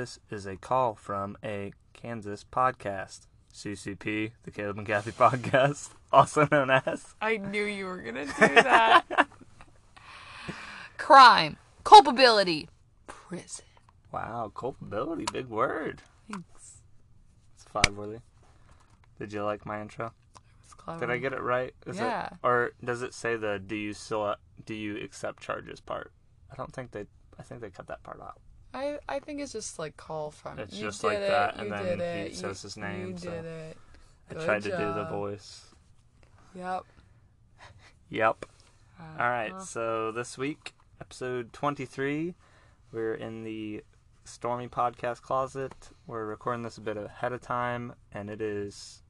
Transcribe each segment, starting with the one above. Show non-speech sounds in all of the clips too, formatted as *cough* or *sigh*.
This is a call from a Kansas podcast, CCP, the Caleb and Kathy *laughs* podcast, also known as. I knew you were gonna do that. *laughs* Crime, culpability, prison. Wow, culpability, big word. Thanks. It's five worthy. Did you like my intro? Did I get it right? Is Yeah. It, or does it say the do you still do you accept charges part? I don't think they. I think they cut that part out. I I think it's just like call from. It's you just did like it, that, you and then did he it, says you, his name, You so- did it. I Good tried to do the voice. Yep. Yep. All right. Uh-huh. So this week, episode twenty-three, we're in the Stormy podcast closet. We're recording this a bit ahead of time, and it is.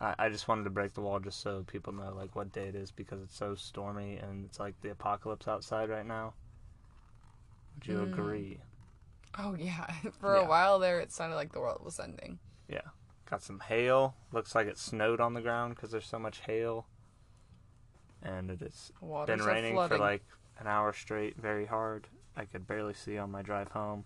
I, I just wanted to break the wall just so people know like what day it is because it's so stormy and it's like the apocalypse outside right now. Would you Mm. agree? Oh yeah. *laughs* For Yeah. a while there, it sounded like the world was ending. Yeah. Got some hail. Looks like it snowed on the ground because there's so much hail. And it has been raining for like an hour straight, very hard. I could barely see on my drive home.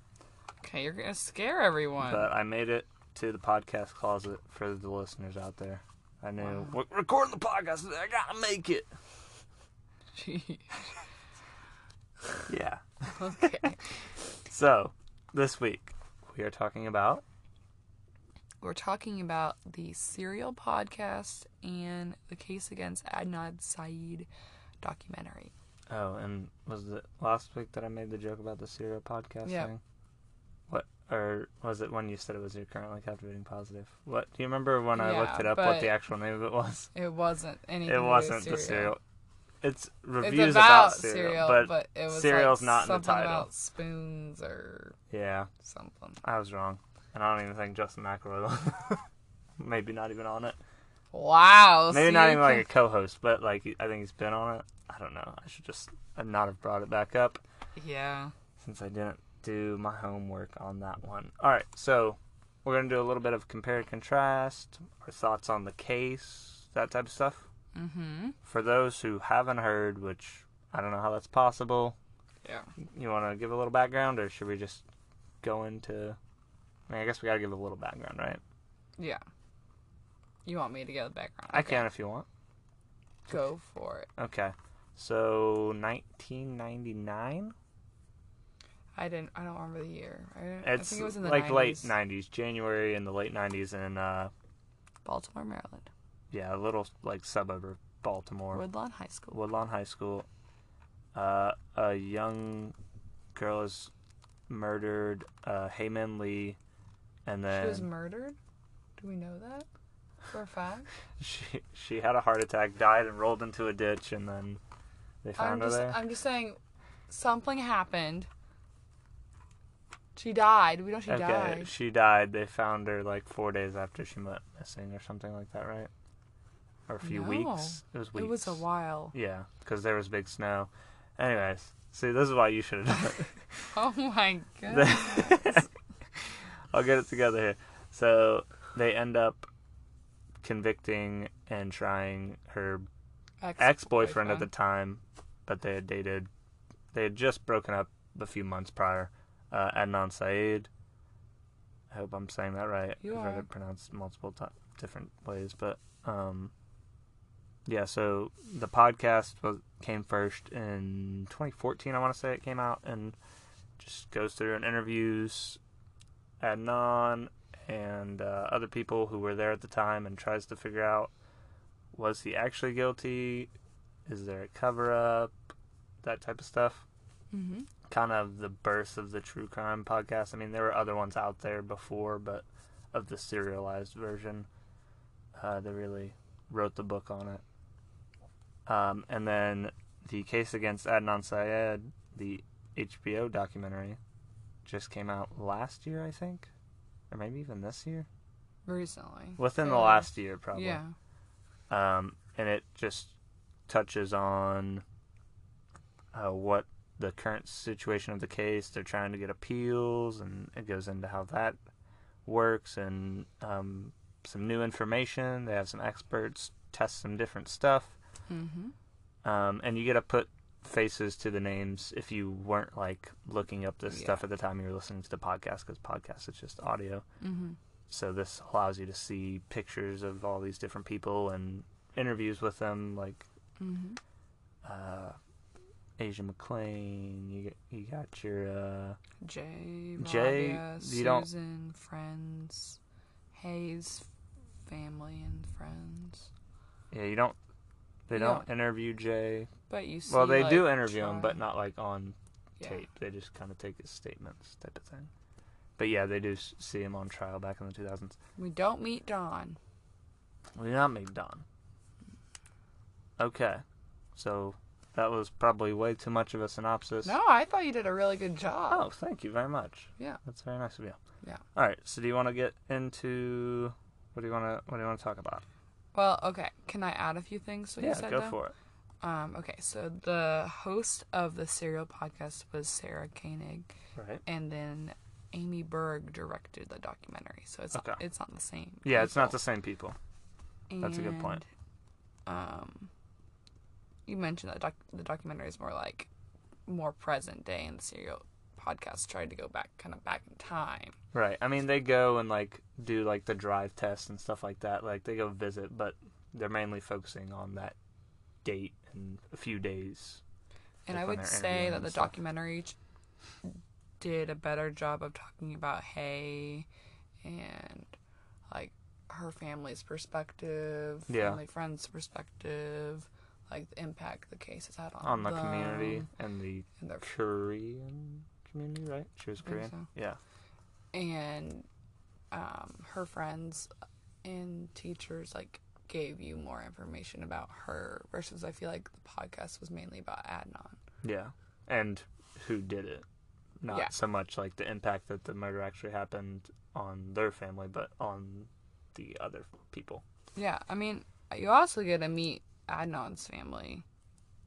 Okay, you're gonna scare everyone. But I made it to the podcast closet for the listeners out there. I knew Wow. we're recording the podcast. I gotta make it. *laughs* Gee. Yeah. *laughs* Okay. So this week we are talking about We're talking about the Serial podcast and the case against Adnan Syed documentary. oh, and was it last week that I made the joke about the serial podcast Yeah. thing? What or was it when you said it was your currently captivating positive? What do you remember when I looked it up? What the actual name of it was? It wasn't anything. It wasn't the serial. It's It's reviews about, cereal, cereal, but, but, it was cereal's like not in the title. about spoons or yeah, something. I was wrong, and I don't even think Justin McElroy. *laughs* Maybe not even on it. Wow. Maybe so not even like a co-host, but like I think he's been on it. I don't know. I should just not have brought it back up Yeah. since I didn't do my homework on that one. All right, so we're gonna do a little bit of compare and contrast, our thoughts on the case, that type of stuff. Mm-hmm. For those who haven't heard, which I don't know how that's possible, Yeah. you want to give a little background, or should we just go into? I mean, I guess we gotta give a little background, right? Yeah. You want me to get the background? I Okay. can if you want. Go for it. Okay, so 1999. I didn't. I don't remember the year. I, It's I think it was in the like 90s. late 90s, January in the late 90s, in uh, Baltimore, Maryland. Yeah, a little like suburb of Baltimore, Woodlawn High School. Woodlawn High School. Uh, a young girl is murdered, uh, Hae Min Lee, and then She was murdered. Do we know that for a fact? *laughs* she she had a heart attack, died, and rolled into a ditch, and then they I'm found her just. there. I'm just saying, something happened. She died. We know she okay, died. she died. They found her like four days after she went missing, or something like that, right? Or a few No. weeks. It was weeks. It was a while. Yeah, because there was big snow. Anyways, see, this is why you should have done it. *laughs* Oh my god. *laughs* I'll get it together here. So they end up convicting and trying her ex boyfriend at the time, but they had dated. They had just broken up a few months prior. Uh, Adnan Syed. I hope I'm saying that right. You I've heard it pronounced multiple ti different ways, but um, yeah. So the podcast was came first in 2014. I want to say it came out and just goes through and interviews Adnan and uh, other people who were there at the time and tries to figure out was he actually guilty? Is there a cover up? That type of stuff. hmm Kind of the birth of the true crime podcast. I mean, there were other ones out there before, but of the serialized version, uh, they really wrote the book on it. Um, and then the case against Adnan Syed, the HBO documentary, just came out last year, I think, or maybe even this year. Recently. Within the last year, probably. Yeah. um, and it just touches on uh, what the current situation of the case. They're trying to get appeals, and it goes into how that works and um, some new information. They have some experts test some different stuff, hmm um, and you get to put faces to the names if you weren't like looking up this Yeah. stuff at the time you were listening to the podcast because podcast is just audio. Mm-hmm. So this allows you to see pictures of all these different people and interviews with them, like Mm-hmm. uh, Asia McClain. You got- you got your uh, Jay, Jay, don't- Susan, friends, Hae's, family and friends. yeah. You don't they don't, don't- interview Jay. But you see, Well, they do like, interview him, but not like on yeah. tape. They just kind of take his statements, type of thing. But yeah, they do see him on trial back in the 2000s. We don't meet Don. We do not meet Don. Okay, so that was probably way too much of a synopsis. No, I thought you did a really good job. Oh, thank you very much. Yeah. that's very nice of you. Yeah. All right. So, do you want to get into what do you want to what do you want to talk about? Well, okay. Can I add a few things? to What yeah, you said, go though? for it. Um, okay, so the host of the serial podcast was Sarah Koenig, Right. and then Amy Berg directed the documentary. So it's not, it's not the same. Yeah, it's not the same people. That's a good point. Um, you mentioned that doc- the documentary is more like more present day, and the serial podcast tried to go back, kind of back in time. Right. I mean, they go and like do like the drive test and stuff like that. Like they go visit, but they're mainly focusing on that date and a few days. And Like I would say that the stuff. documentary did a better job of talking about Hae and like her family's perspective, Yeah. family friends' perspective, like the impact the case has had on, on the community and the and their Korean community, right? She was Korean. so. Yeah. and um, her friends and teachers like gave you more information about her versus I feel like the podcast was mainly about Adnan. Yeah. And who did it? Not Yeah. so much like the impact that the murder actually happened on their family, but on the other people. Yeah, I mean, you also get to meet Adnan's family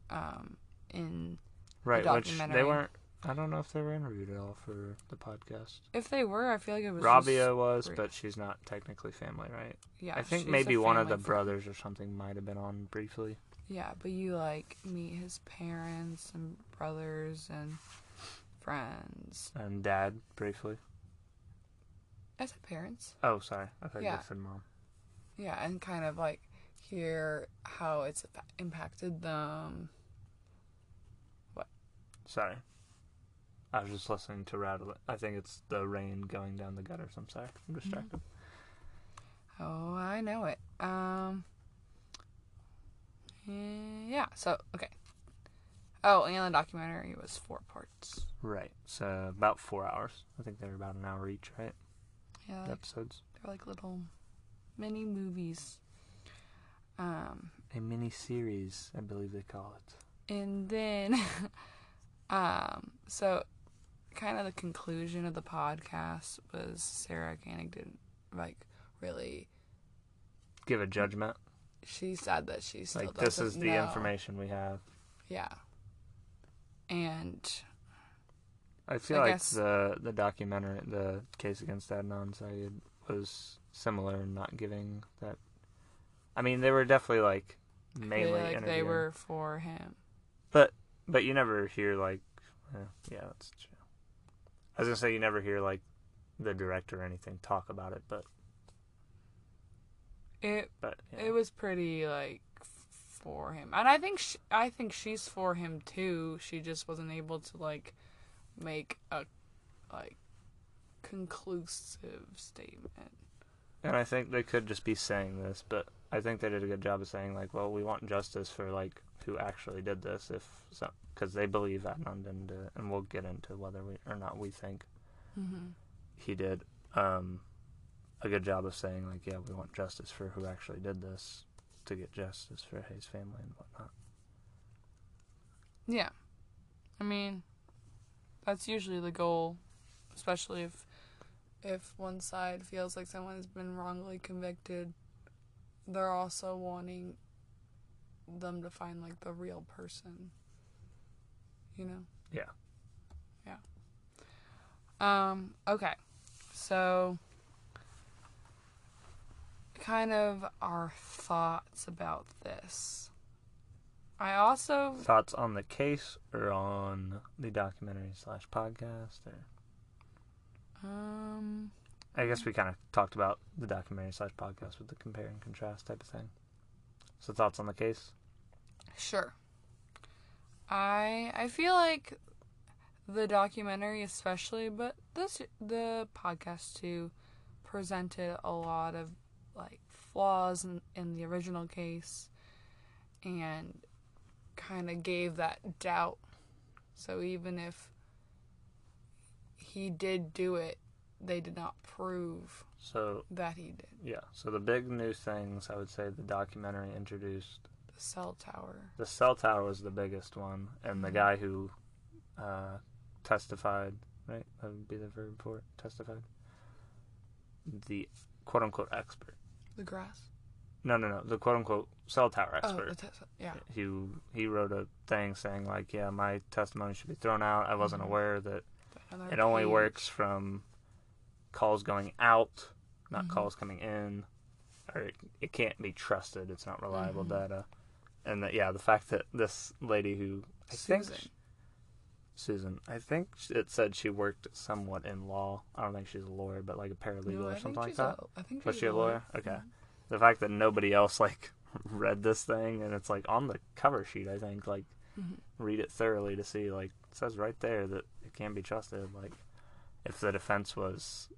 um, in Right, which they weren't. I don't know if they were interviewed at all for the podcast. if they were, I feel like it was Rabia just- was, brief. but she's not technically family, right? yeah, I think she's maybe a one of the family friend. brothers or something might have been on briefly. Yeah, but you like meet his parents and brothers and friends. And dad briefly. I said parents. Oh, sorry. I thought you Yeah. said mom. Yeah, and kind of like hear how it's impacted them. What? Sorry. I was just listening to rattle. I think it's the rain going down the gutters. I'm sorry. I'm distracted. Oh, I know it. Um. Yeah. So okay. Oh, and the documentary was four parts. Right. So about four hours. I think they're about an hour each, right? Yeah, The episodes. they're like little mini movies. Um, A mini series, I believe they call it. and then, *laughs* um, so kind of the conclusion of the podcast was Sarah Koenig didn't like really. Give a judgment. She said that she still Like this is the know. information we have. Yeah. And I feel I like guess- the the documentary, the case against Adnan Syed, was similar in not giving that. I mean, they were definitely like mainly like they were for him. But but you never hear like, eh, yeah, that's true. I was gonna say you never hear like the director or anything talk about it, but It but yeah. it was pretty like for him, and I think sh- I think she's for him too. She just wasn't able to like make a like conclusive statement. And I think they could just be saying this, but I think they did a good job of saying like, well, we want justice for like who actually did this, if so, because they believe Adnan it, and we'll get into whether we or not we think Mm-hmm. he did. Um, a good job of saying like, yeah, we want justice for who actually did this, to get justice for his family and whatnot. Yeah, I mean, that's usually the goal, especially if if one side feels like someone has been wrongly convicted. They're also wanting them to find like the real person. You know. Yeah. Yeah. Um. Okay. So. Kind of our thoughts about this. I also Thoughts on the case or on the documentary slash podcast? Or um I guess we kind of talked about the documentary slash podcast with the compare and contrast type of thing. So thoughts on the case? Sure. I I feel like the documentary especially, but this the podcast too presented a lot of like flaws in, in the original case and kind of gave that doubt. So even if he did do it, they did not prove So that he did. yeah, so the big new things I would say the documentary introduced The cell tower. the cell tower was the biggest one, and the Mhm. guy who uh, testified, right? That would be the verb for it, testified. The quote unquote expert. The grass. No, no, no. The quote unquote cell tower Oh, expert. the tes- yeah. He he wrote a thing saying like, yeah, my testimony should be thrown out. I wasn't Mhm. aware that Another it only works from calls going out, not Mhm. calls coming in, or it, it can't be trusted. It's not reliable Mhm. data. And that yeah, the fact that this lady who I think Susan. Susan, I think it said she worked somewhat in law. I don't think she's a lawyer, but like a paralegal No, or something like that. A, I think Was she's she a lawyer? Okay. Mhm. The fact that nobody else like *laughs* read this thing and it's like on the cover sheet, I think like Mhm. read it thoroughly to see like it says right there that it can't be trusted. Like if the defense was,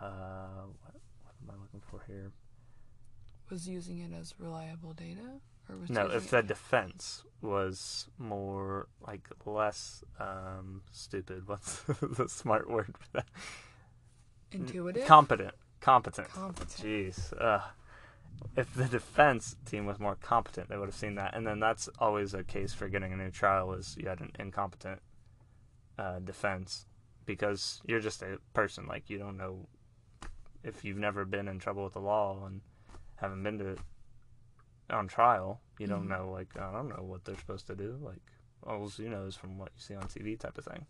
uh, what, what am I looking for here? Was using it as reliable data, or was No, if it- the defense was more like less um stupid. *laughs* What's the smart word for that? intuitive, Competent. Competent. competent. Jeez. Uh, if the defense team was more competent, they would have seen that. And then that's always a case for getting a new trial is you had an incompetent uh, defense because you're just a person. Like you don't know if you've never been in trouble with the law and haven't been to on trial. You don't Mhm. know. Like I don't know what they're supposed to do. Like all you know is from what you see on TV type of thing.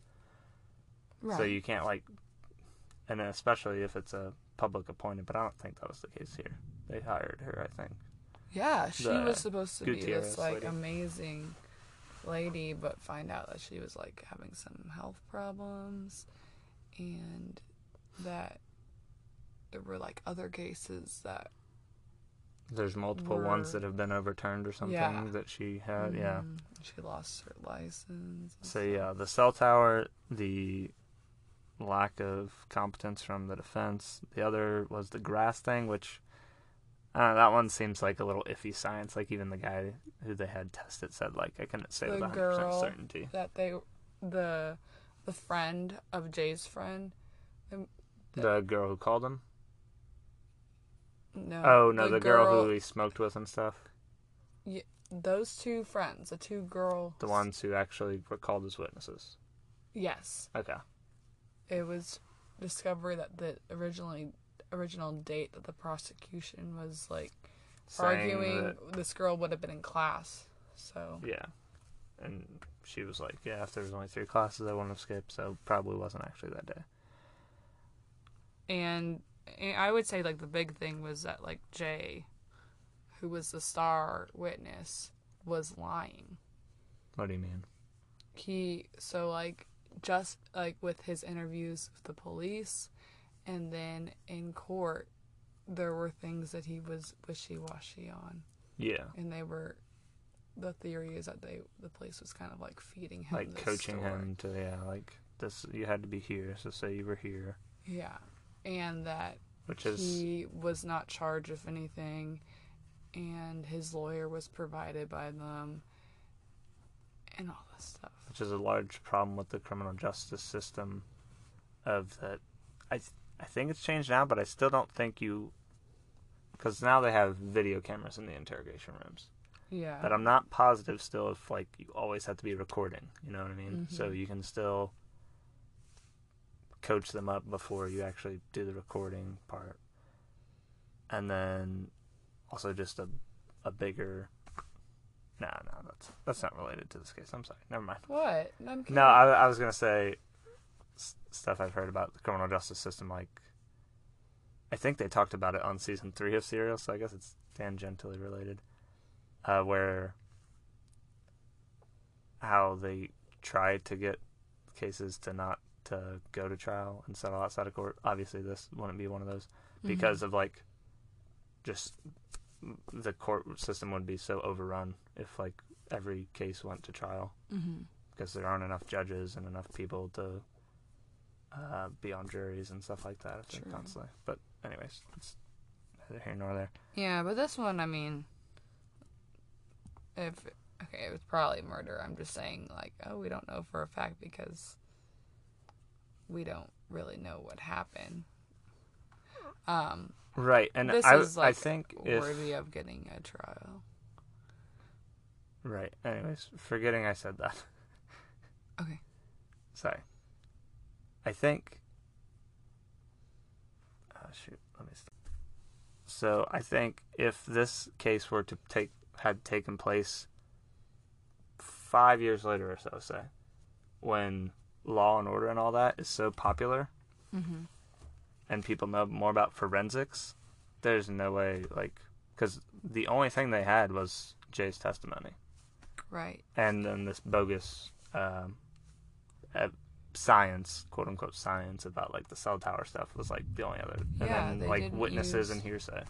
Right. So you can't like, and especially if it's a public appointed. But I don't think that was the case here. They hired her, I think. yeah, she the was supposed to be this like lady. amazing lady, but find out that she was like having some health problems, and that there were like other cases that There's multiple ones that have been overturned or something Yeah. that she had. Yeah. mm, she lost her license. So stuff. yeah, the cell tower, the lack of competence from the defense. The other was the grass thing, which uh, that one seems like a little iffy science. Like even the guy who they had tested said like I couldn't say The with 100 percent girl certainty. that they the the friend of Jay's friend. The girl who called him. No. Oh no, the, girl, who he smoked with and stuff. Those two friends, the two girls. The ones who actually were called as witnesses. Yes, Okay. it was discovered that the originally original date that the prosecution was like Saying arguing that- this girl would have been in class. So yeah. And she was like, yeah, if there was only three classes, I wouldn't have skipped, so probably wasn't actually that day. and I would say like the big thing was that like Jay, who was the star witness, was lying. What do you mean? he so like just like with his interviews with the police and then in court there were things that he was wishy-washy on Yeah. and they were the theory is that they the police was kind of like feeding him Like this coaching story. him to, yeah, like, this, you had to be here, so say you were here. yeah and that Which is, he was not charged with anything and his lawyer was provided by them and all this stuff which is a large problem with the criminal justice system of that I th- I think it's changed now, but I still don't think you because now they have video cameras in the interrogation rooms. yeah But I'm not positive still if like you always have to be recording. You know what I mean? So Mhm. you can still coach them up before you actually do the recording part, and then also just a a bigger. No, no, that's that's not related to this case. I'm sorry. Never mind. what I'm No, I, I was gonna say s- stuff I've heard about the criminal justice system. Like, I think they talked about it on season three of Serial, so I guess it's tangentially related. Uh, where how they try to get cases to not to go to trial and settle outside of court. Obviously, this wouldn't be one of those Mm-hmm. because of like just the court system would be so overrun if like every case went to trial hmm because there aren't enough judges and enough people to uh, be on juries and stuff like that. I think True. constantly. But anyways, it's neither here nor there. Yeah, but this one, I mean, if okay, it was probably murder. I'm just saying, like, oh, we don't know for a fact because we don't really know what happened. Um, Right, and this I is I like think if worthy of getting a trial. right. Anyways, forgetting I said that. Okay. Sorry. I think. Oh shoot! Let me. St- so I think if this case were to take had taken place five years later or so, say, when Law and Order and all that is so popular, Mm-hmm. and people know more about forensics, there's no way like because the only thing they had was Jay's testimony Right. and then this bogus um, uh, science, quote unquote science about like the cell tower stuff was like the only other, Yeah, and then like witnesses use- and hearsay.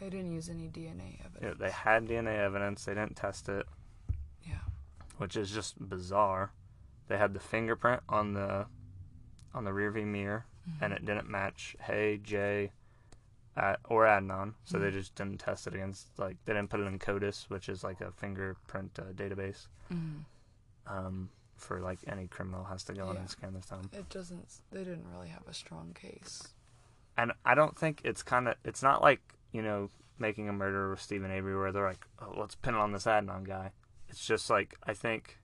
They didn't use any DNA evidence. they had DNA evidence, they didn't test it, yeah. which is just bizarre. They had the fingerprint on the on the rear view mirror, Mm-hmm. and it didn't match Hae, Jay, uh, or Adnan, so they Mhm. just didn't test it against like they didn't put it in CODIS, which is like a fingerprint uh, database. hmm Um, for like any criminal has to go in Yeah. and scan this down. It doesn't. They didn't really have a strong case. and I don't think it's kind of it's not like you know making a murder with Steven Avery where they're like, oh, let's pin it on this Adnan guy. It's just like I think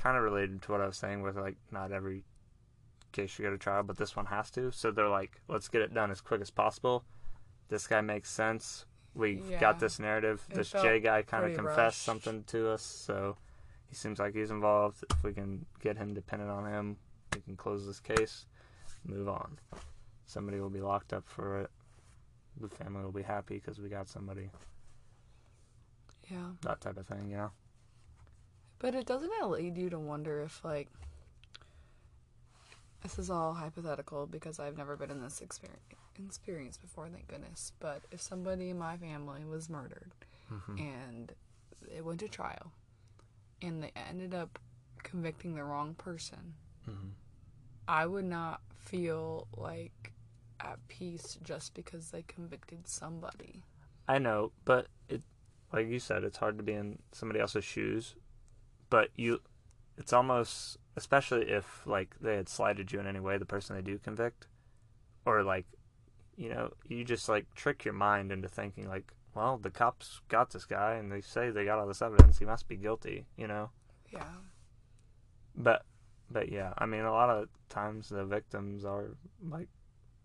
kind of related to what I was saying with like not every case should go to trial, but this one has to. So they're like, let's get it done as quick as possible. This guy makes sense. We Yeah. got this narrative. It this Jay guy kind of confessed rushed. something to us, so he seems like he's involved. If we can get him dependent on him, we can close this case, move on. Somebody will be locked up for it. The family will be happy because we got somebody. Yeah. That type of thing, you know. But it doesn't it lead you to wonder if like this is all hypothetical because I've never been in this experience experience before, thank goodness. But if somebody in my family was murdered Mm-hmm. and it went to trial and they ended up convicting the wrong person, Mm-hmm. I would not feel like at peace just because they convicted somebody. I know, but it, like you said, it's hard to be in somebody else's shoes. But you, it's almost, especially if like they had slighted you in any way, the person they do convict, or like, you know, you just like trick your mind into thinking like, well, the cops got this guy and they say they got all this evidence, he must be guilty, you know. Yeah. But, but yeah, I mean, a lot of times the victims are like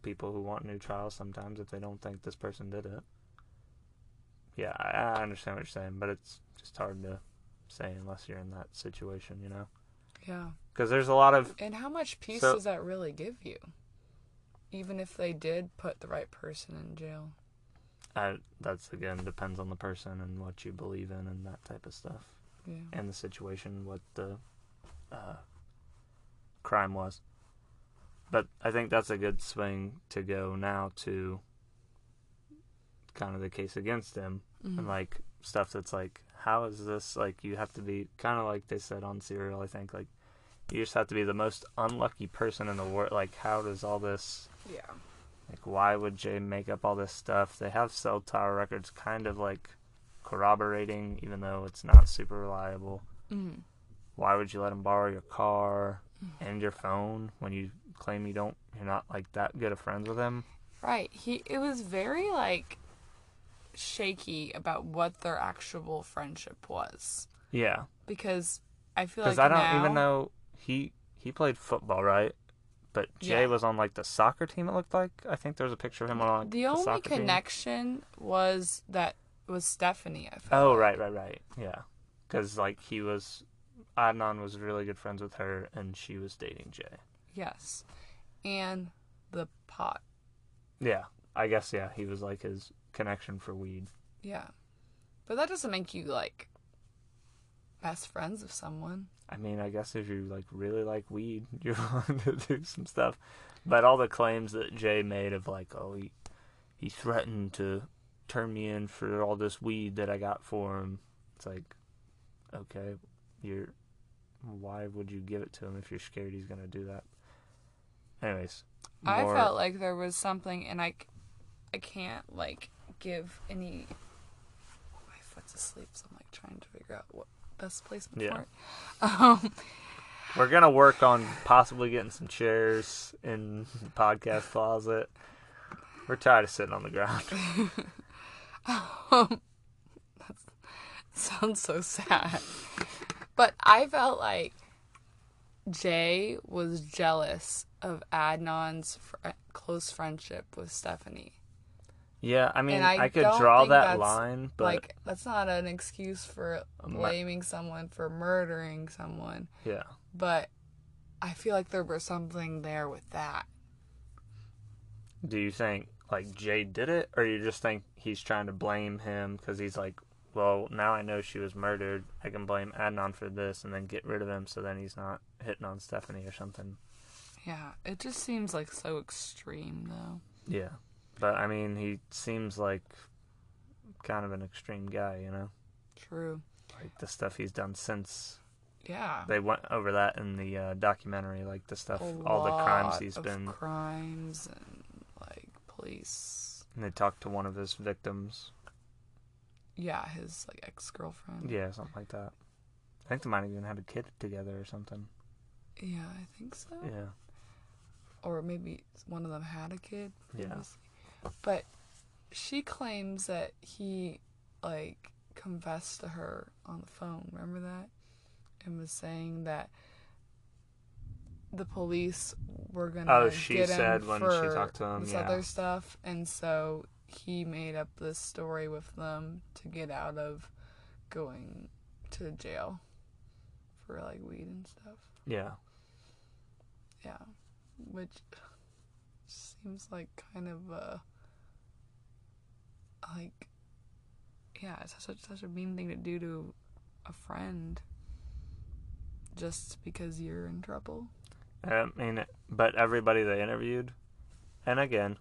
people who want new trials. Sometimes if they don't think this person did it. Yeah, I, I understand what you're saying, but it's just hard to say unless you're in that situation, you know. Yeah. Because there's a lot of And how much peace So- does that really give you? Even if they did put the right person in jail. uh, that's again depends on the person and what you believe in and that type of stuff Yeah. and the situation, what the uh, crime was. But I think that's a good swing to go now to kind of the case against him Mhm. and like stuff that's like how is this like you have to be kind of like they said on serial i think like you just have to be the most unlucky person in the world like how does all this yeah. like why would jay make up all this stuff they have cell tower records kind of like corroborating even though it's not super reliable Mm. why would you let him borrow your car and your phone when you claim you don't you're not like that good of friends with him Right. He it was very like shaky about what their actual friendship was yeah because I feel Because like I don't now, even know he he played football, right? But Jay Yeah. was on like the soccer team. It looked like I think there was a picture of him on like, the team. The only connection was that was Stephanie. I Oh like. right, right, right. Yeah, because like he was Adnan was really good friends with her, and she was dating Jay. Yes, and the pot. Yeah, I guess yeah, he was like his connection for weed. Yeah, but that doesn't make you like best friends with someone. I mean, I guess if you like really like weed, *laughs* you're willing to do some stuff. But all the claims that Jay made of like, oh, he he threatened to turn me in for all this weed that I got for him. It's like, okay, you're why would you give it to him if you're scared he's gonna do that? Anyways, I felt like there was something, and I I can't like give any. My foot's asleep, so I'm like trying to figure out what best placement Yeah. for it. *laughs* Um, we're gonna work on possibly getting some chairs in the podcast closet. We're tired of sitting on the ground. *laughs* That sounds so sad, but I felt like Jay was jealous of Adnan's fr- close friendship with Stephanie. Yeah, I mean, I I, could draw that line, but like that's not an excuse for blaming someone for murdering someone. yeah, but I feel like there was something there with that. do you think like Jay did it, or you just think he's trying to blame him because he's like, well, now I know she was murdered, I can blame Adnan for this, and then get rid of him, so then he's not hitting on Stephanie or something. Yeah, it just seems like so extreme though. Yeah, but I mean, he seems like kind of an extreme guy, you know, True. like the stuff he's done since Yeah. they went over that in the uh, documentary, like the stuff, A all the crimes he's of been. crimes and like police. And they talked to one of his victims. Yeah, his like ex girlfriend. Yeah, something like that. I think they might have even had a kid together or something. Yeah, I think so. Yeah. Or maybe one of them had a kid. Yeah. But she claims that he like confessed to her on the phone. Remember that? And was saying that the police were gonna Oh, she get him said when she talked to him, this yeah. other stuff, and so he made up this story with them to get out of going to jail for like weed and stuff. Yeah. Yeah, which *laughs* seems like kind of uh like yeah, it's such such a mean thing to do to a friend just because you're in trouble. I mean, but everybody they interviewed, and again,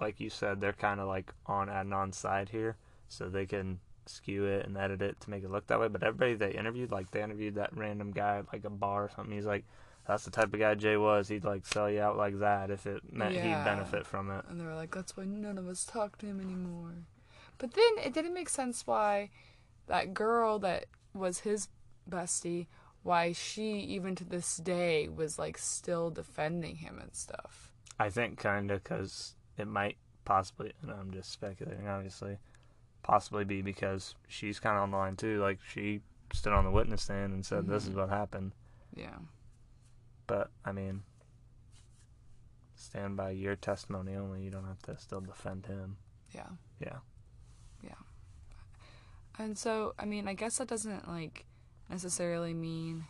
like you said, they're kind of like on Adnan's side here, so they can skew it and edit it to make it look that way. But everybody they interviewed, like they interviewed that random guy at like a bar or something. He's like, that's the type of guy Jay was. He'd like sell you out like that if it meant Yeah. he'd benefit from it. And they were like, that's why none of us talk to him anymore. But then it didn't make sense why that girl that was his bestie, why she, even to this day, was like still defending him and stuff. I think kind of because it might possibly, and I'm just speculating, obviously, possibly be because she's kind of on the line too. Like she stood on the witness stand and said, "This is Mhm. what happened." Yeah. But I mean, stand by your testimony only. You don't have to still defend him. Yeah. Yeah. And so, I mean, I guess that doesn't like necessarily mean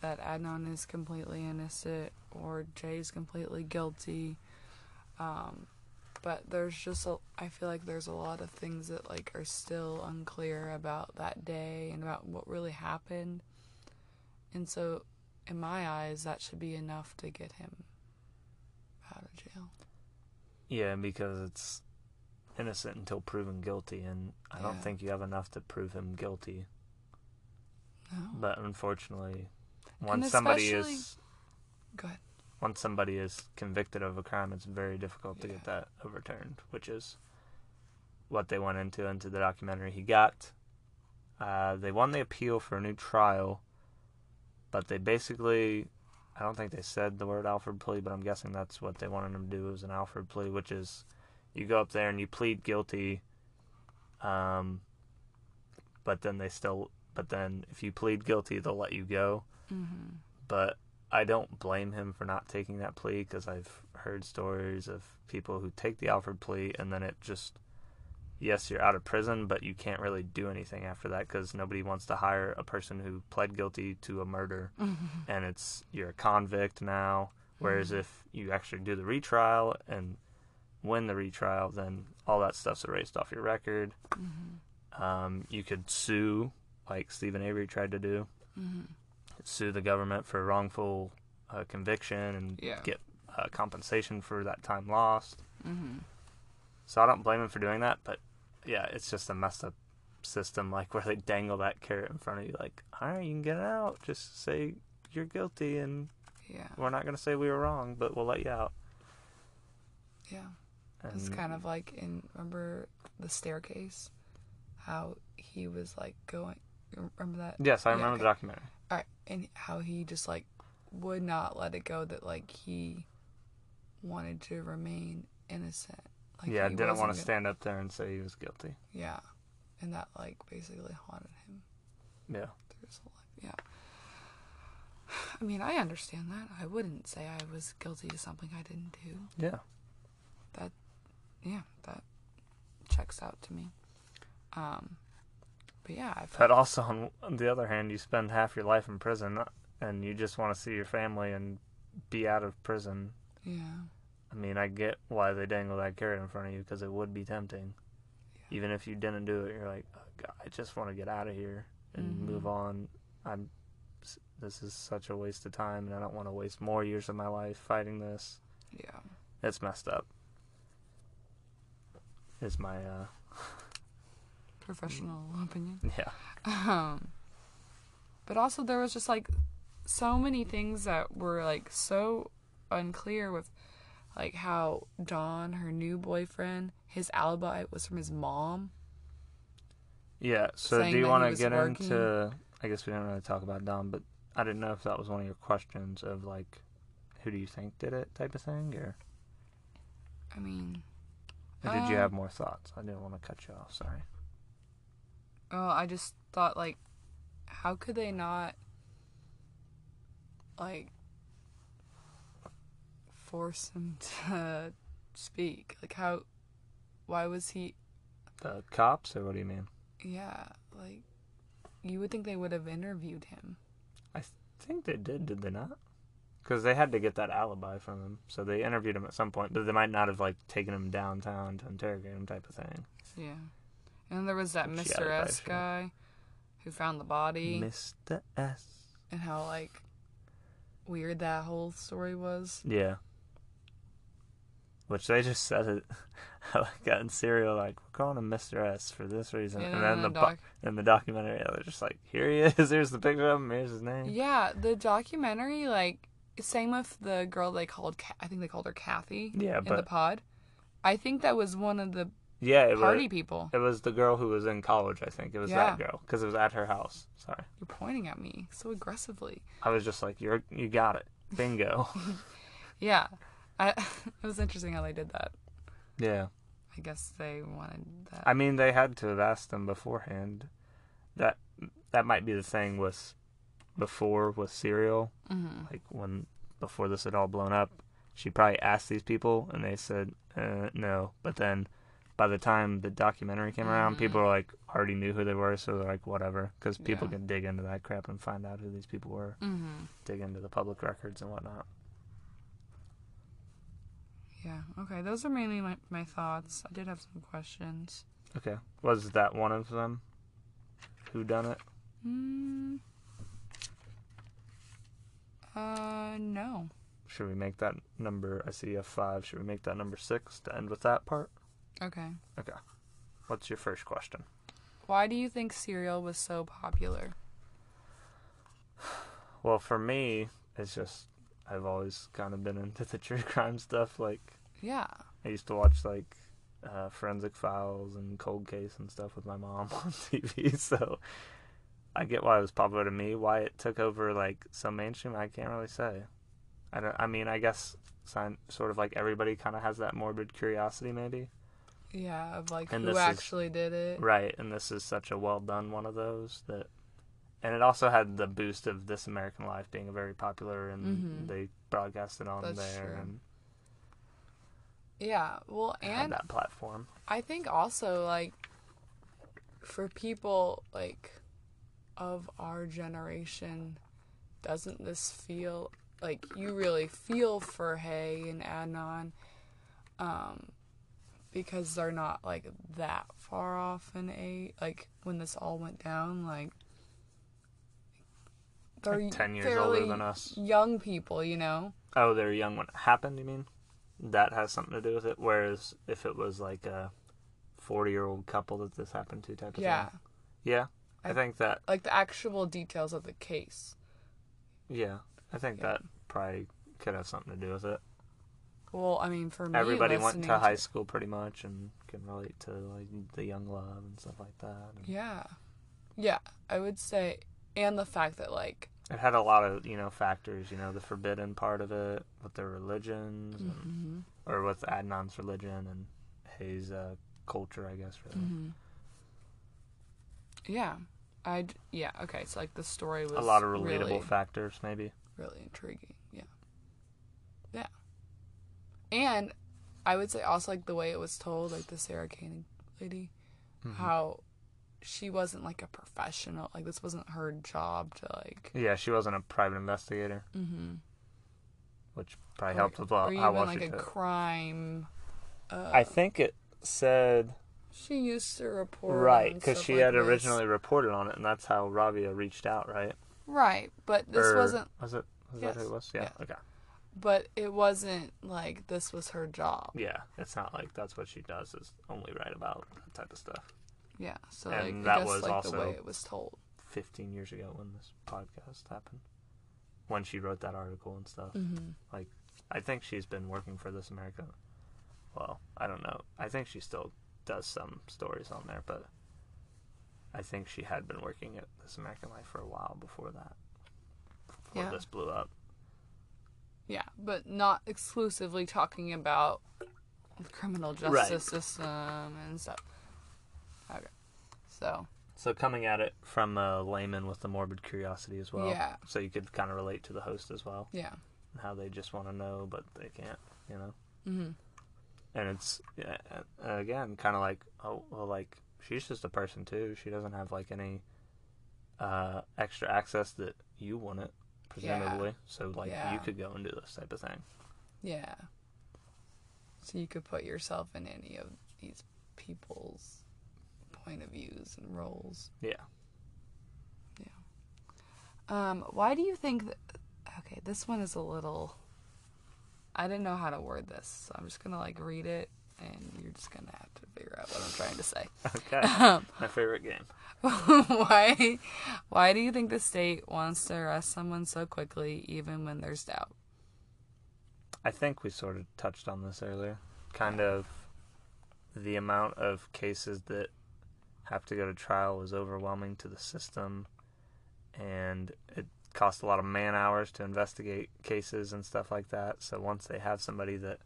that Adnan is completely innocent or Jay is completely guilty. Um, but there's just a, I feel like there's a lot of things that like are still unclear about that day and about what really happened. And so, in my eyes, that should be enough to get him out of jail. Yeah, because it's innocent until proven guilty, and I don't think you have enough to prove him guilty. No. But unfortunately, once somebody is Go ahead. once somebody is convicted of a crime, it's very difficult to Yeah. get that overturned, which is what they went into into the documentary. He got, uh, they won the appeal for a new trial, but they basically, I don't think they said the word Alford plea, but I'm guessing that's what they wanted him to do was an Alford plea, which is you go up there and you plead guilty, um, but then they still, but then if you plead guilty, they'll let you go Mm-hmm. but I don't blame him for not taking that plea because I've heard stories of people who take the Alford plea and then it just, yes, you're out of prison, but you can't really do anything after that because nobody wants to hire a person who pled guilty to a murder and it's you're a convict now. Whereas Mhm. if you actually do the retrial and win the retrial, then all that stuff's erased off your record. Mm-hmm. Um, you could sue, like Steven Avery tried to do, Mm-hmm. sue the government for wrongful uh, conviction and Yeah. get uh, compensation for that time lost. Mm-hmm. So I don't blame him for doing that, but yeah, it's just a messed up system, like *laughs* where they dangle that carrot in front of you, like, all right, you can get out. Just say you're guilty, and Yeah. we're not gonna say we were wrong, but we'll let you out. Yeah. It's um, kind of like in remember the staircase, how he was like going. Remember that? yes, I Yeah, remember okay. the documentary. All right, and how he just like would not let it go that like he wanted to remain innocent. Like yeah, he didn't want to gonna- stand up there and say he was guilty. Yeah, and that like basically haunted him Yeah, through his whole life. Yeah. *sighs* I mean, I understand that. I wouldn't say I was guilty of something I didn't do. yeah, Yeah, that checks out to me. Um, but yeah, I've but also on, on the other hand, you spend half your life in prison, and you just want to see your family and be out of prison. yeah, I mean, I get why they dangle that carrot in front of you because it would be tempting. Even if you didn't do it, you're like, oh, God, I just want to get out of here and Mhm. move on. I'm. This is such a waste of time, and I don't want to waste more years of my life fighting this. yeah, It's messed up. Is my uh professional opinion. *laughs* yeah Um, but also there was just like so many things that were like so unclear with like how Don, her new boyfriend, his alibi was from his mom. yeah. So do you want to get working. into? I guess we didn't really talk about Don, but I didn't know if that was one of your questions of like, who do you think did it type of thing, or, I mean, or did you Um, have more thoughts? I didn't want to cut you off. Sorry. oh, I just thought like, how could they not like force him *laughs* to speak? Like how? Why was he? The cops, or what do you mean? Yeah, like you would think they would have interviewed him. I think they did, did they not? Because they had to get that alibi from him, so they interviewed him at some point, but they might not have like taken him downtown to interrogate him, type of thing. Yeah. And there was that Mr. S guy who found the body Mr. S. and how like weird that whole story was. Yeah. Which they just said it *laughs* like got in serial, like we're calling him Mr. S for this reason, and then the bu- doc- in the documentary, yeah, they're just like, here he is. *laughs* Here's the picture of him. Here's his name. yeah, the documentary like same with the girl they called. I think they called her Kathy Yeah, in the pod. I think that was one of the yeah, it party was, people. it was the girl who was in college. I think it was Yeah. that girl because it was at her house. Sorry, You're pointing at me so aggressively. I was just like, you're you got it, bingo. *laughs* Yeah. I *laughs* it was interesting how they did that. yeah, I guess they wanted that. I mean they had to have asked them beforehand. That that might be the thing with before with serial. hmm like when before this had all blown up, she probably asked these people and they said uh, no. But then by the time the documentary came around, Mhm. people were like already knew who they were, so they're like whatever, because people Yeah. can dig into that crap and find out who these people were, hmm dig into the public records and whatnot. Yeah. Okay. Those are mainly my, my thoughts. I did have some questions. Okay, was that one of them? Who done it? Mm. Uh, no. Should we make that number? I see a five. Should we make that number six to end with that part? Okay. Okay. What's your first question? Why do you think Serial was so popular? *sighs* Well, for me, it's just I've always kind of been into the *laughs* true crime stuff. Like Yeah. I used to watch like uh, Forensic Files and Cold Case and stuff with my mom *laughs* on TV. So I get why it was popular to me. Why it took over like so mainstream, I can't really say. I don't. I mean, I guess sign, sort of like everybody kind of has that morbid curiosity, maybe. Yeah, of like And who this is- actually did it. Right, and this is such a well done one of those that, and it also had the boost of This American Life being very popular, and Mhm. they broadcast it on That's there true. and Yeah. Well, and that platform. I think also like for people like of our generation, doesn't this feel like you really feel for Hae and Adnan, um, because they're not like that far off in age. Like when this all went down, like they're Like 10 years older than us. young people, you know. Oh, they're young when it happened. You mean that has something to do with it? Whereas if it was like a forty-year-old couple that this happened to, type of Yeah, thing. Yeah, I, I- think that. like the actual details of the case. Yeah, I think Yeah. that probably could have something to do with it. Well, I mean, for me, Everybody went to high school pretty much and can relate to like the young love and stuff like that. And Yeah, yeah, I would say, and the fact that like, It had a lot of you know factors. You know, the forbidden part of it with their religions, and, mhm, or with Adnan's religion and his uh, culture, I guess. Really. mhm. Yeah, I'd yeah okay. So like the story was a lot of relatable really, factors, maybe. really intriguing. Yeah, yeah, and I would say also like the way it was told, like the Sarah Koenig lady, Mhm. how she wasn't like a professional. Like this wasn't her job to like. Yeah, she wasn't a private investigator, Mm-hmm. which probably helped with well, or how well like she a did. crime. Uh, I think it said she used to report right because she like had this. originally reported on it, and that's how Rabia reached out, right? right, but this Or- wasn't. Was it? Was that who it was? Yeah. yes. Okay. But it wasn't like this was her job. Yeah, it's not like that's what she does is only write about that type of stuff. Yeah, so And like that I guess was like also- the way it was told. 15 years ago when this podcast happened, when she wrote that article and stuff. Mm-hmm. I think she's been working for This America. Well, I don't know. I think she still does some stories on there, but I think she had been working at This American Life for a while before that. Before Yeah. this blew up. Yeah, but not exclusively talking about the criminal justice Right. system and stuff. Okay, so So coming at it from a layman with a morbid curiosity as well. Yeah. So you could kind of relate to the host as well, yeah. how they just want to know but they can't, you know. Mm-hmm. And it's again kind of like oh well like she's just a person too. She doesn't have like any uh, extra access that you wouldn't presumably. So like Yeah. you could go and do this type of thing. Yeah. So you could put yourself in any of these people's point of views and roles. Yeah. Um, why do you think that? Okay, this one is a little. I didn't know how to word this, so I'm just gonna like read it, and you're just gonna have to figure out what I'm trying to say. *laughs* Okay. Um, My favorite game. *laughs* why? Why do you think the state wants to arrest someone so quickly, even when there's doubt? I think we sort of touched on this earlier. Kind of the amount of cases that have to go to trial is overwhelming to the system, and it costs a lot of man hours to investigate cases and stuff like that. So once they have somebody that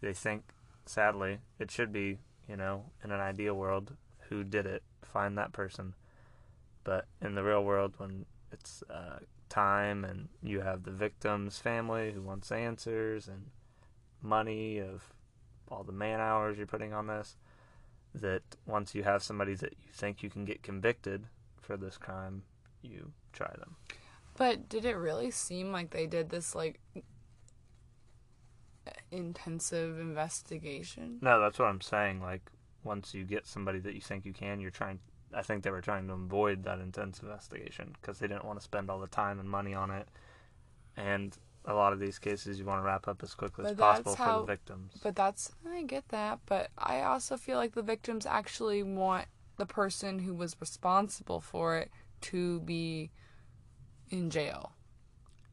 they think, sadly, it should be, you know, in an ideal world, who did it, find that person. But in the real world, when it's uh, time and you have the victim's family who wants answers and money of all the man hours you're putting on this that once you have somebody that you think you can get convicted for this crime you try them But did it really seem like they did this like intensive investigation? no that's what i'm saying like once you get somebody that you think you can you're trying i think they were trying to avoid that intense investigation because they didn't want to spend all the time and money on it and a lot of these cases you want to wrap up as quickly as But that's possible for the victims But that's I get that, but I also feel like the victims actually want the person who was responsible for it to be in jail.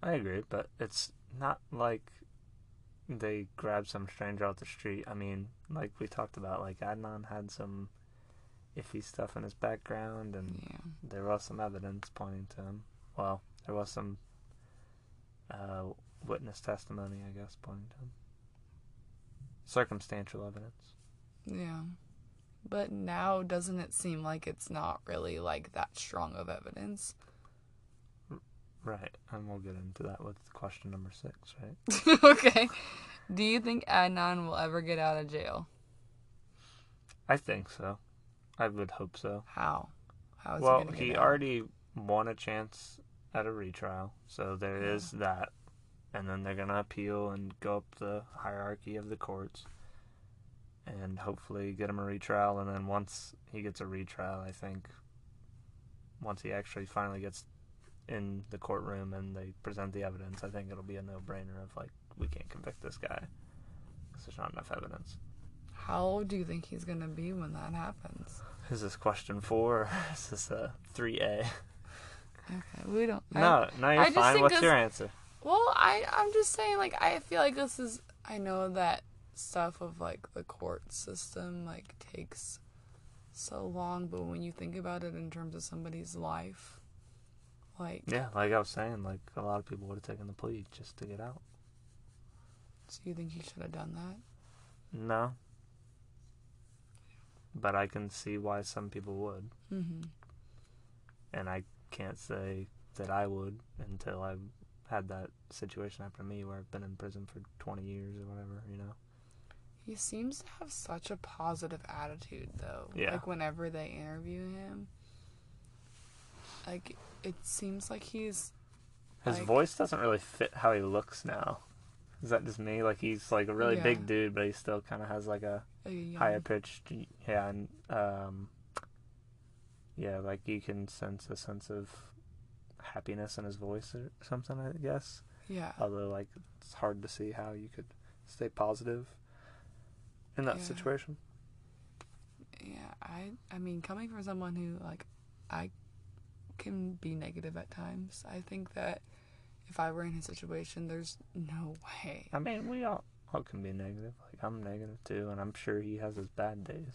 I agree, but it's not like they grabbed some stranger off the street. I mean, like we talked about, like Adnan had some iffy stuff in his background, and Yeah. there was some evidence pointing to him. Well, there was some uh, witness testimony, I guess, pointing to him. Circumstantial evidence. Yeah. But now doesn't it seem like it's not really like that strong of evidence? Right, and we'll get into that with question number six, right? *laughs* okay. Do you think Adnan will ever get out of jail? I think so. I would hope so. How? How is well, he he already won a chance at a retrial, so there is that, and then they're gonna appeal and go up the hierarchy of the courts, and hopefully get him a retrial. And then once he gets a retrial, I think once he actually finally gets in the courtroom and they present the evidence, I think it'll be a no-brainer of like we can't convict this guy because there's not enough evidence. How old do you think he's gonna be when that happens? Is this question four? Or *laughs* is this a three A? Okay, we don't. I- No, no, you're I just fine. think What's this- your answer? Well, I I'm just saying like I feel like this is I know that stuff of like the court system like takes so long, but when you think about it in terms of somebody's life, like Yeah, like I was saying, like a lot of people would have taken the plea just to get out. so you think he should have done that? No. But I can see why some people would. Mm-hmm. And I can't say that I would until I've had that situation happen to me where I've been in prison for 20 years or whatever, you know? He seems to have such a positive attitude though. Yeah. Like whenever they interview him. Like it seems like he's His Like- voice doesn't really fit how he looks now. Is that just me? Like he's like a really Yeah. big dude, but he still kind of has like a a young, higher pitched, yeah, and um, yeah, like you can sense a sense of happiness in his voice or something. I guess. Yeah. Although, like, it's hard to see how you could stay positive in that Yeah. situation. Yeah, I I mean coming from someone who like I can be negative at times. I think that if I were in his situation, there's no way. I mean, we all, all can be negative. Like, I'm negative too, and I'm sure he has his bad days.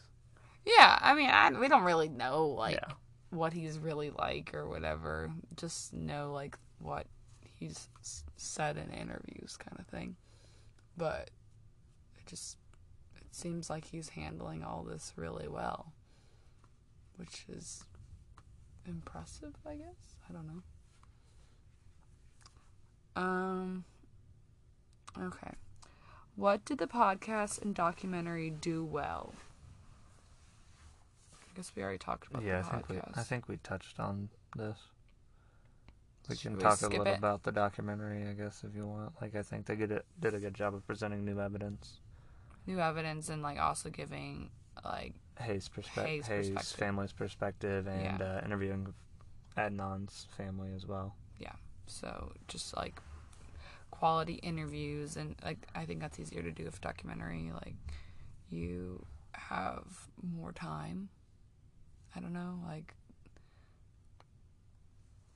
Yeah, I mean, I, we don't really know like yeah. what he's really like or whatever. Just know like what he's said in interviews, kind of thing. But it just it seems like he's handling all this really well, which is impressive, I guess. I don't know. Um. Okay. What did the podcast and documentary do well? I guess we already talked about Yeah, I the think we. I think we touched on this. We Should can we talk a little it? about the documentary, I guess, if you want. Like, I think they did a, did a good job of presenting new evidence. new evidence and like also giving like Hae's perspe- Hae's Hae's perspective. family's perspective and Yeah. uh, interviewing Adnan's family as well. Yeah. So just like quality interviews and like I think that's easier to do with documentary like you have more time I don't know like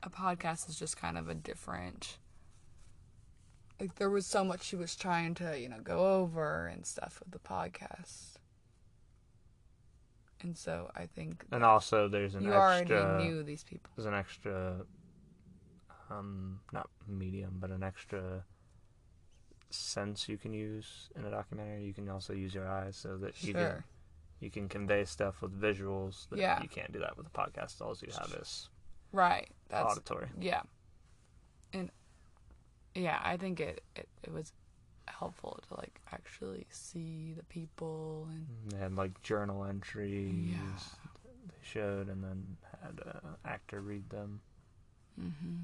a podcast is just kind of a different like there was so much she was trying to you know go over and stuff with the podcast and so I think And also, there's an you extra. already knew these people There's an extra, um, not medium, but an extra sense you can use in a documentary. You can also use your eyes so that you can sure you can convey stuff with visuals that Yeah. you can't do that with a podcast. All you have is right that's auditory. Yeah. And yeah, I think it, it, it was helpful to like actually see the people and They had like journal entries Yeah. they showed, and then had an actor read them. mm-hmm.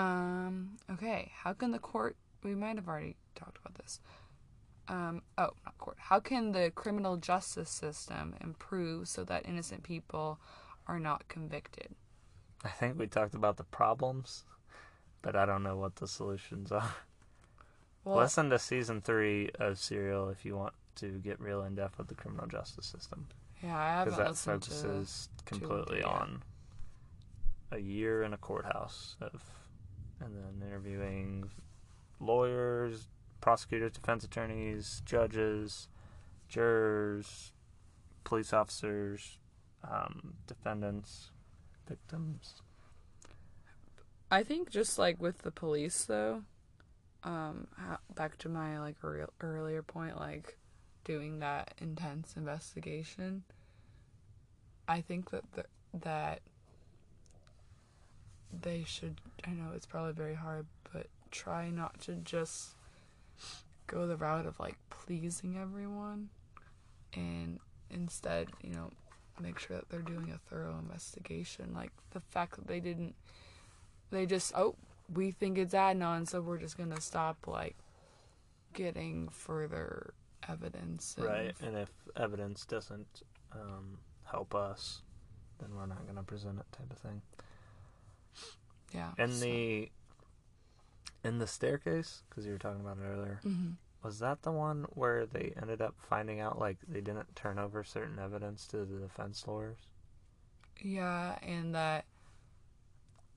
Um okay, how can the court we might have already talked about this. Um oh, not court. How can the criminal justice system improve so that innocent people are not convicted? I think we talked about the problems, but I don't know what the solutions are. *laughs* Well, Listen to season three of Serial if you want to get real in depth with the criminal justice system, yeah, I haven't that listened to focuses and completely yet. on a year in a courthouse of, and then interviewing lawyers, prosecutors, defense attorneys, judges, jurors, police officers, um, defendants, victims. I think just like with the police though, um, ha- back to my like real earlier point, like doing that intense investigation. I think that the, that they should. I know it's probably very hard, but try not to just go the route of like pleasing everyone, and instead, you know, make sure that they're doing a thorough investigation. Like the fact that they didn't they just oh we think it's Adnan, so we're just gonna stop like getting further evidence. and- Right, and if evidence doesn't um, help us, then we're not going to present it, type of thing. Yeah. In so- the in the staircase, because you were talking about it earlier, Mhm. was that the one where they ended up finding out like they didn't turn over certain evidence to the defense lawyers? Yeah, and that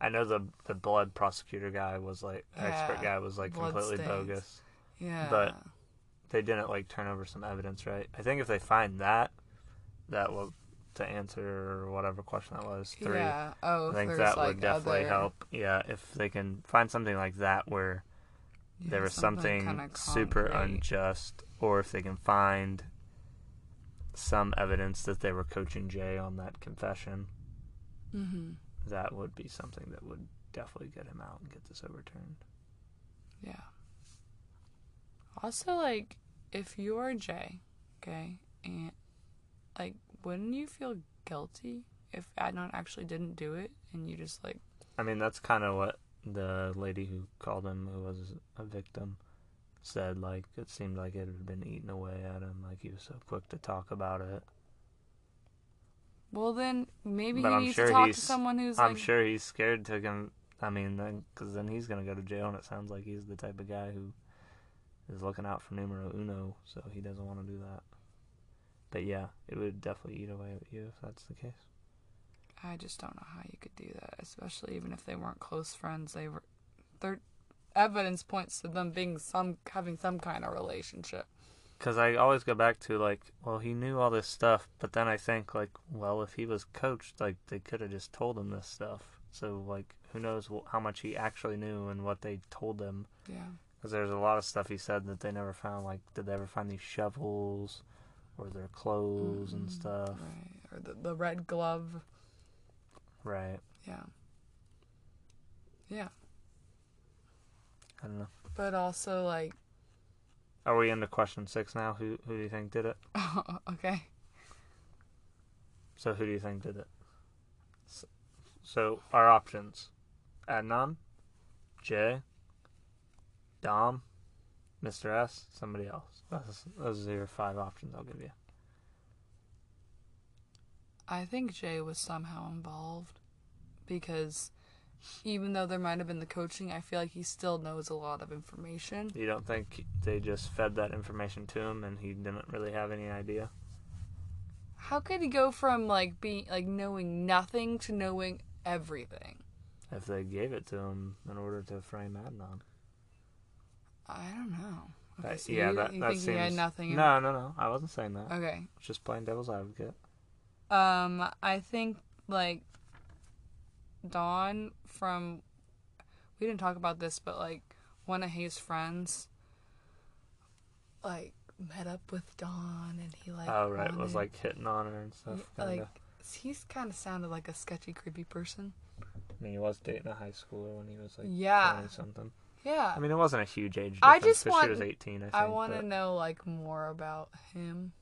I know the the blood prosecutor guy was like expert guy was like completely stains. bogus. yeah. But- They didn't like turn over some evidence, right? I think if they find that, that will to answer whatever question that was three. Yeah. Oh, I think that like, would definitely other- help. Yeah, if they can find something like that where yeah, there was something, kinda super unjust, or if they can find some evidence that they were coaching Jay on that confession, Mhm. That would be something that would definitely get him out and get this overturned. Yeah. Also, like, if you are Jay, okay, and like, wouldn't you feel guilty if Adnan actually didn't do it and you just like, I mean, that's kind of what the lady who called him, who was a victim, said. Like, it seemed like it had been eaten away at him. Like, he was so quick to talk about it. Well, then maybe But he I'm needs sure to talk to someone who's I'm like, sure he's scared to come. I mean, then because then he's gonna go to jail, and it sounds like he's the type of guy who is looking out for numero uno, so he doesn't want to do that. But yeah, it would definitely eat away at you if that's the case. I just don't know how you could do that, especially even if they weren't close friends. They were, their evidence points to them being some having some kind of relationship. Because I always go back to like, well, he knew all this stuff, but then I think like, well, if he was coached, like they could have just told him this stuff. So like, who knows wh- how much he actually knew and what they told him? Yeah. Because there's a lot of stuff he said that they never found. Like, did they ever find these shovels or their clothes and Mhm. stuff? Right. Or the the red glove. Right. Yeah. Yeah. I don't know. But also like Are we into question six now? Who who do you think did it? *laughs* okay. So who do you think did it? So, so our options: Adnan, Jay, Don, Mr. S, somebody else. Those, those are your five options. I'll give you. I think Jay was somehow involved because even though there might have been the coaching, I feel like he still knows a lot of information. You don't think they just fed that information to him and he didn't really have any idea? How could he go from like being like knowing nothing to knowing everything? If they gave it to him in order to frame Adnan. I don't know. Okay, That- so yeah, you, that, you that think seems. he had nothing? in- No, no, no. I wasn't saying that. Okay. Just playing devil's advocate. Um, I think like Don from we didn't talk about this, but like one of his friends like met up with Don and he like oh, right. Was like hitting on her and stuff. Kinda. like he's kind of sounded like a sketchy, creepy person. I mean, he was dating a high schooler when he was like Yeah. 20 something. Yeah, I mean, it wasn't a huge age difference. I just want- she was 18, I think. I want to but know like more about him.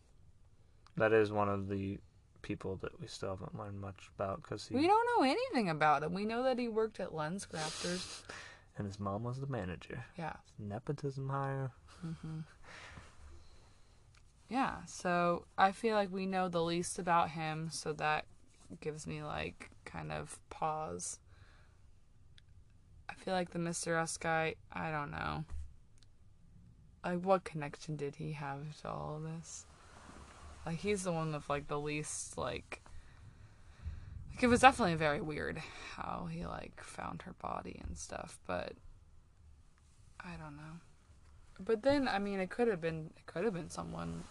That is one of the people that we still haven't learned much about because We don't know anything about him. We know that he worked at LensCrafters. *laughs* and his mom was the manager. Yeah. Nepotism hire. hmm Yeah, so I feel like we know the least about him, so that gives me like kind of pause. I feel like the Mr. S guy, I don't know. Like, what connection did he have to all of this? Like, he's the one with like the least like. Like, it was definitely very weird how he like found her body and stuff, but I don't know. But then, I mean, it could have been it could have been someone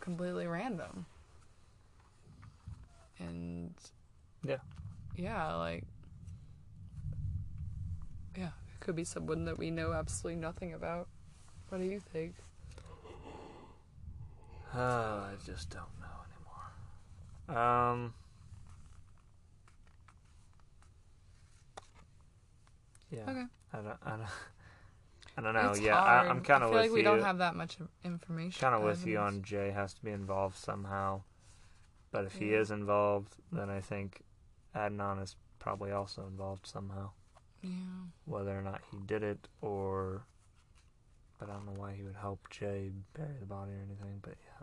completely random. And Yeah. yeah, like yeah, it could be someone that we know absolutely nothing about. What do you think? Oh, I just don't know anymore. Um. Yeah. Okay. I don't. I don't. I don't know. It's yeah, hard. I, I'm kind of feel with like we don't have that much information. kind of with you on Jay has to be involved somehow. But if he is involved, then I think Adnan is probably also involved somehow. Yeah. Whether or not he did it or. But I don't know why he would help Jay bury the body or anything, but yeah.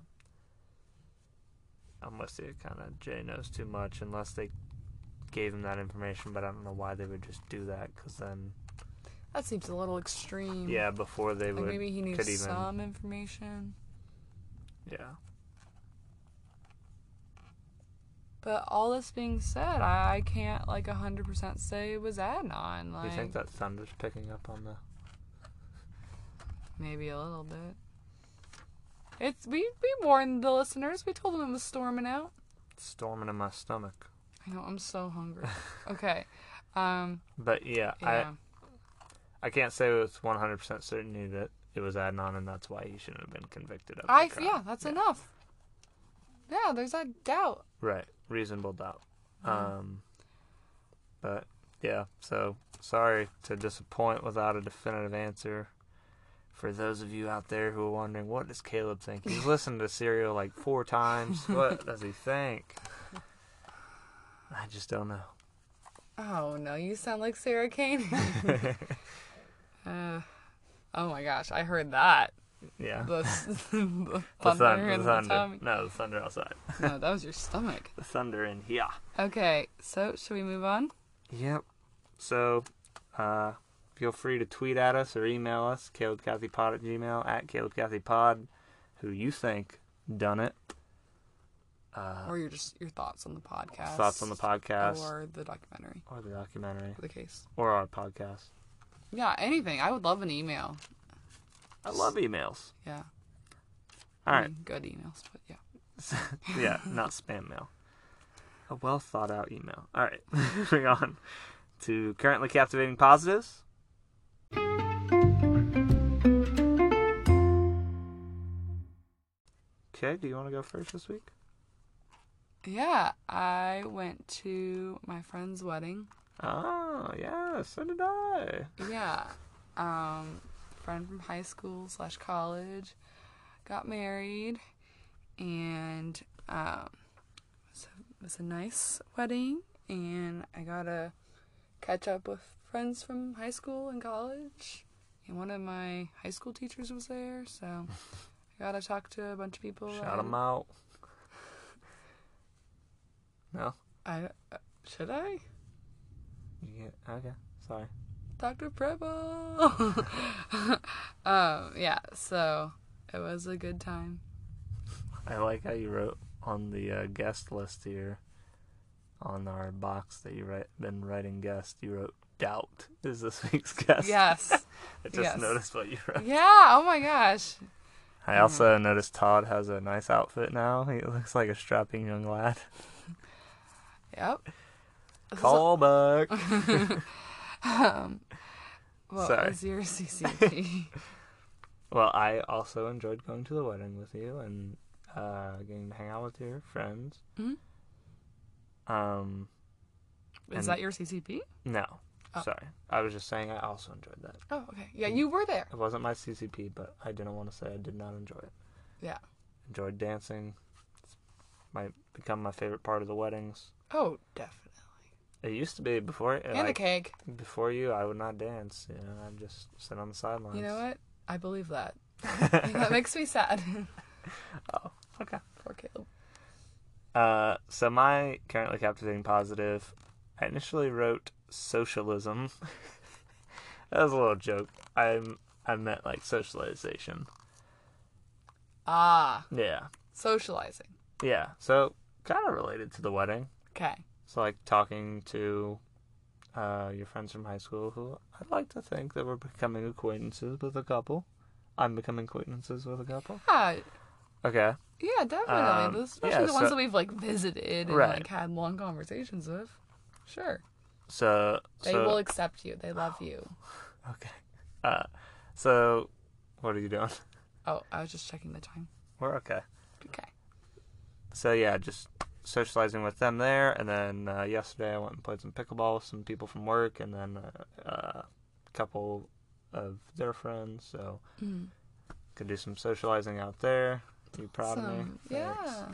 With you. Kind of Jay knows too much unless they gave him that information, but I don't know why they would just do that. Because then, That seems a little extreme. yeah, before they Like would, maybe he knew could even- some information. yeah, But all this being said, I, I can't like hundred percent say it was Adnan. Like you think that thunder's picking up on the? Maybe a little bit. It's we we warned the listeners. We told them it was storming out. storming in my stomach. I know I'm so hungry. *laughs* okay. Um But yeah, yeah. I I can't say with 100% certainty that it was Adnan and that's why he shouldn't have been convicted of I, yeah, that's Yeah. enough. Yeah, there's that doubt. Right, reasonable doubt. Yeah. Um, but yeah, so sorry to disappoint without a definitive answer. For those of you out there who are wondering, what does Caleb think? He's listened to Serial like four times. What does he think? I just don't know. Oh no, you sound like Sarah Koenig. *laughs* uh, oh my gosh, I heard that. Yeah. The, *laughs* the The, thunder thun- the the thunder. tummy. No, the thunder outside. No, that was your stomach. The thunder in here. Okay, so should we move on? Yep. So, uh, feel free to tweet at us or email us, CalebCathyPod at gmail, at CalebCathyPod, who you think done it. Uh, Or your just your thoughts on the podcast. thoughts on the podcast, or, or the documentary, Or the documentary, for the case. or our podcast. Yeah, anything. I would love an email. I love emails. Yeah. All I right. good emails, but yeah. *laughs* yeah, not spam mail. A well thought out email. All right, *laughs* moving on to currently captivating positives. Okay, do you want to go first this week? Yeah, I went to my friend's wedding. Oh, yeah, so did I. Yeah. Um, friend from high school slash college got married, and um, it was a, it was a nice wedding, and I got to catch up with friends from high school and college, and one of my high school teachers was there, so I got to talk to a bunch of people. Shout them out. No? I uh, should I? You get, okay, sorry. Dr. Preble. *laughs* um, yeah, so it was a good time. I like how you wrote on the uh, guest list here, on our box that you write, been writing guest, you wrote doubt is this week's *laughs* guest. Yes. *laughs* I just yes. noticed what you wrote. yeah, oh my gosh. I also noticed Todd has a nice outfit now. He looks like a strapping young lad. Yep. Call back. *laughs* Um, what Sorry. was your CCP? *laughs* well, I also enjoyed going to the wedding with you and uh, getting to hang out with your friends. Mhm. Um, Is that your CCP? no, Oh. sorry. I was just saying I also enjoyed that. Oh, okay. Yeah, you were there. It wasn't my CCP, but I didn't want to say I did not enjoy it. Yeah. Enjoyed dancing. It's might become my favorite part of the weddings. Oh, definitely. It used to be before. And like, a cake. Before you, I would not dance. You know, I'd just sit on the sidelines. You know what? I believe that. *laughs* that makes me sad. *laughs* oh, okay. Poor Caleb. Uh, so my currently captivating positive, I initially wrote socialism. *laughs* that was a little joke. I'm I meant like socialization. Ah, Yeah, socializing. yeah. So kind of related to the wedding. Okay. So like talking to uh, your friends from high school, who I'd like to think that we're becoming acquaintances with a couple. I'm becoming acquaintances with a couple. Yeah, Okay. yeah, definitely. Um, Especially yeah, the ones so- that we've like visited and Right. like had long conversations with. Sure. So They so will accept you. They love you. *sighs* okay. Uh, so what are you doing? Oh, I was just checking the time. We're okay. Okay. So yeah, just socializing with them there, and then uh, yesterday I went and played some pickleball with some people from work, and then uh, uh, a couple of their friends. So Mm. could do some socializing out there. You proud of me? Awesome. Yeah.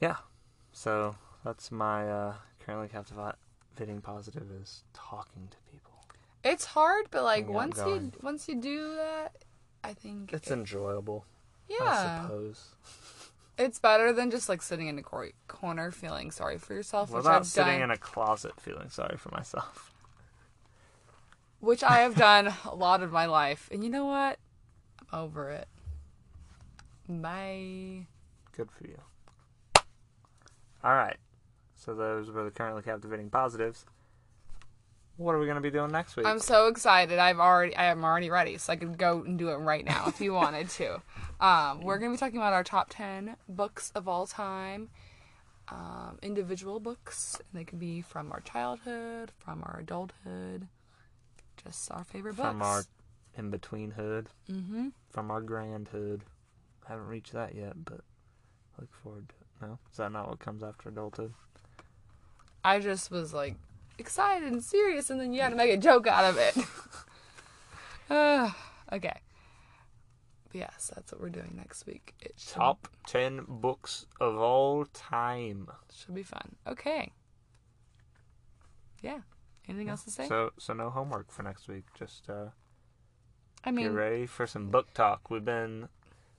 Yeah. So that's my uh, currently captivating positive is talking to people. It's hard, but like once you once you do that, I think It's it- enjoyable. Yeah. I yeah, suppose. It's better than just like sitting in a cor- corner feeling sorry for yourself, What which about I've sitting done. in a closet feeling sorry for myself? which I have *laughs* done a lot of my life. And you know what? I'm over it. Bye. Good for you. All right. So those were the currently captivating positives. What are we going to be doing next week? I'm so excited. I've already I am already ready, so I could go and do it right now if you wanted to. *laughs* Um, we're gonna be talking about our top ten books of all time. Um, individual books. They could be from our childhood, from our adulthood, just our favorite books. from our in between hood, mm-hmm. from our grand hood. Haven't reached that yet, but look forward to it. No, is that not what comes after adulthood? I just was like excited and serious, and then you had to make a joke out of it. uh, *laughs* okay. But yes, that's what we're doing next week. It should, Top ten books of all time. should be fun. Okay. Yeah. Anything else to say? So, so no homework for next week. Just uh, I get mean, ready for some book talk. We've been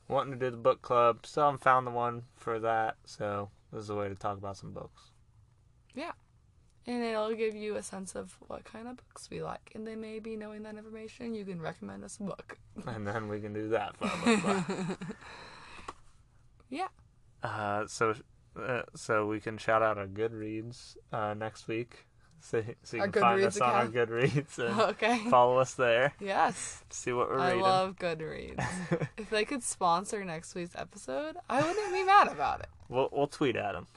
wanting to do the book club. Still haven't found the one for that. So this is a way to talk about some books. And it'll give you a sense of what kind of books we like, and then maybe knowing that information, you can recommend us a book. *laughs* and then we can do that for book. *laughs* Yeah. Uh, so, uh, so we can shout out our Goodreads uh, next week. So, so you Our can find us on our account? Goodreads and *laughs* Okay. follow us there. Yes. See what we're I reading. I love Goodreads. if they could sponsor next week's episode, I wouldn't be mad about it. We'll we'll tweet at them.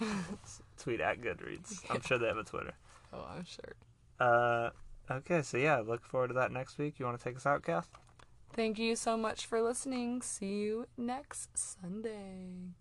Tweet at Goodreads. I'm sure they have a Twitter. *laughs* Oh, I'm sure. Uh, okay, so yeah, look forward to that next week. You want to take us out, Kath? Thank you so much for listening. See you next Sunday.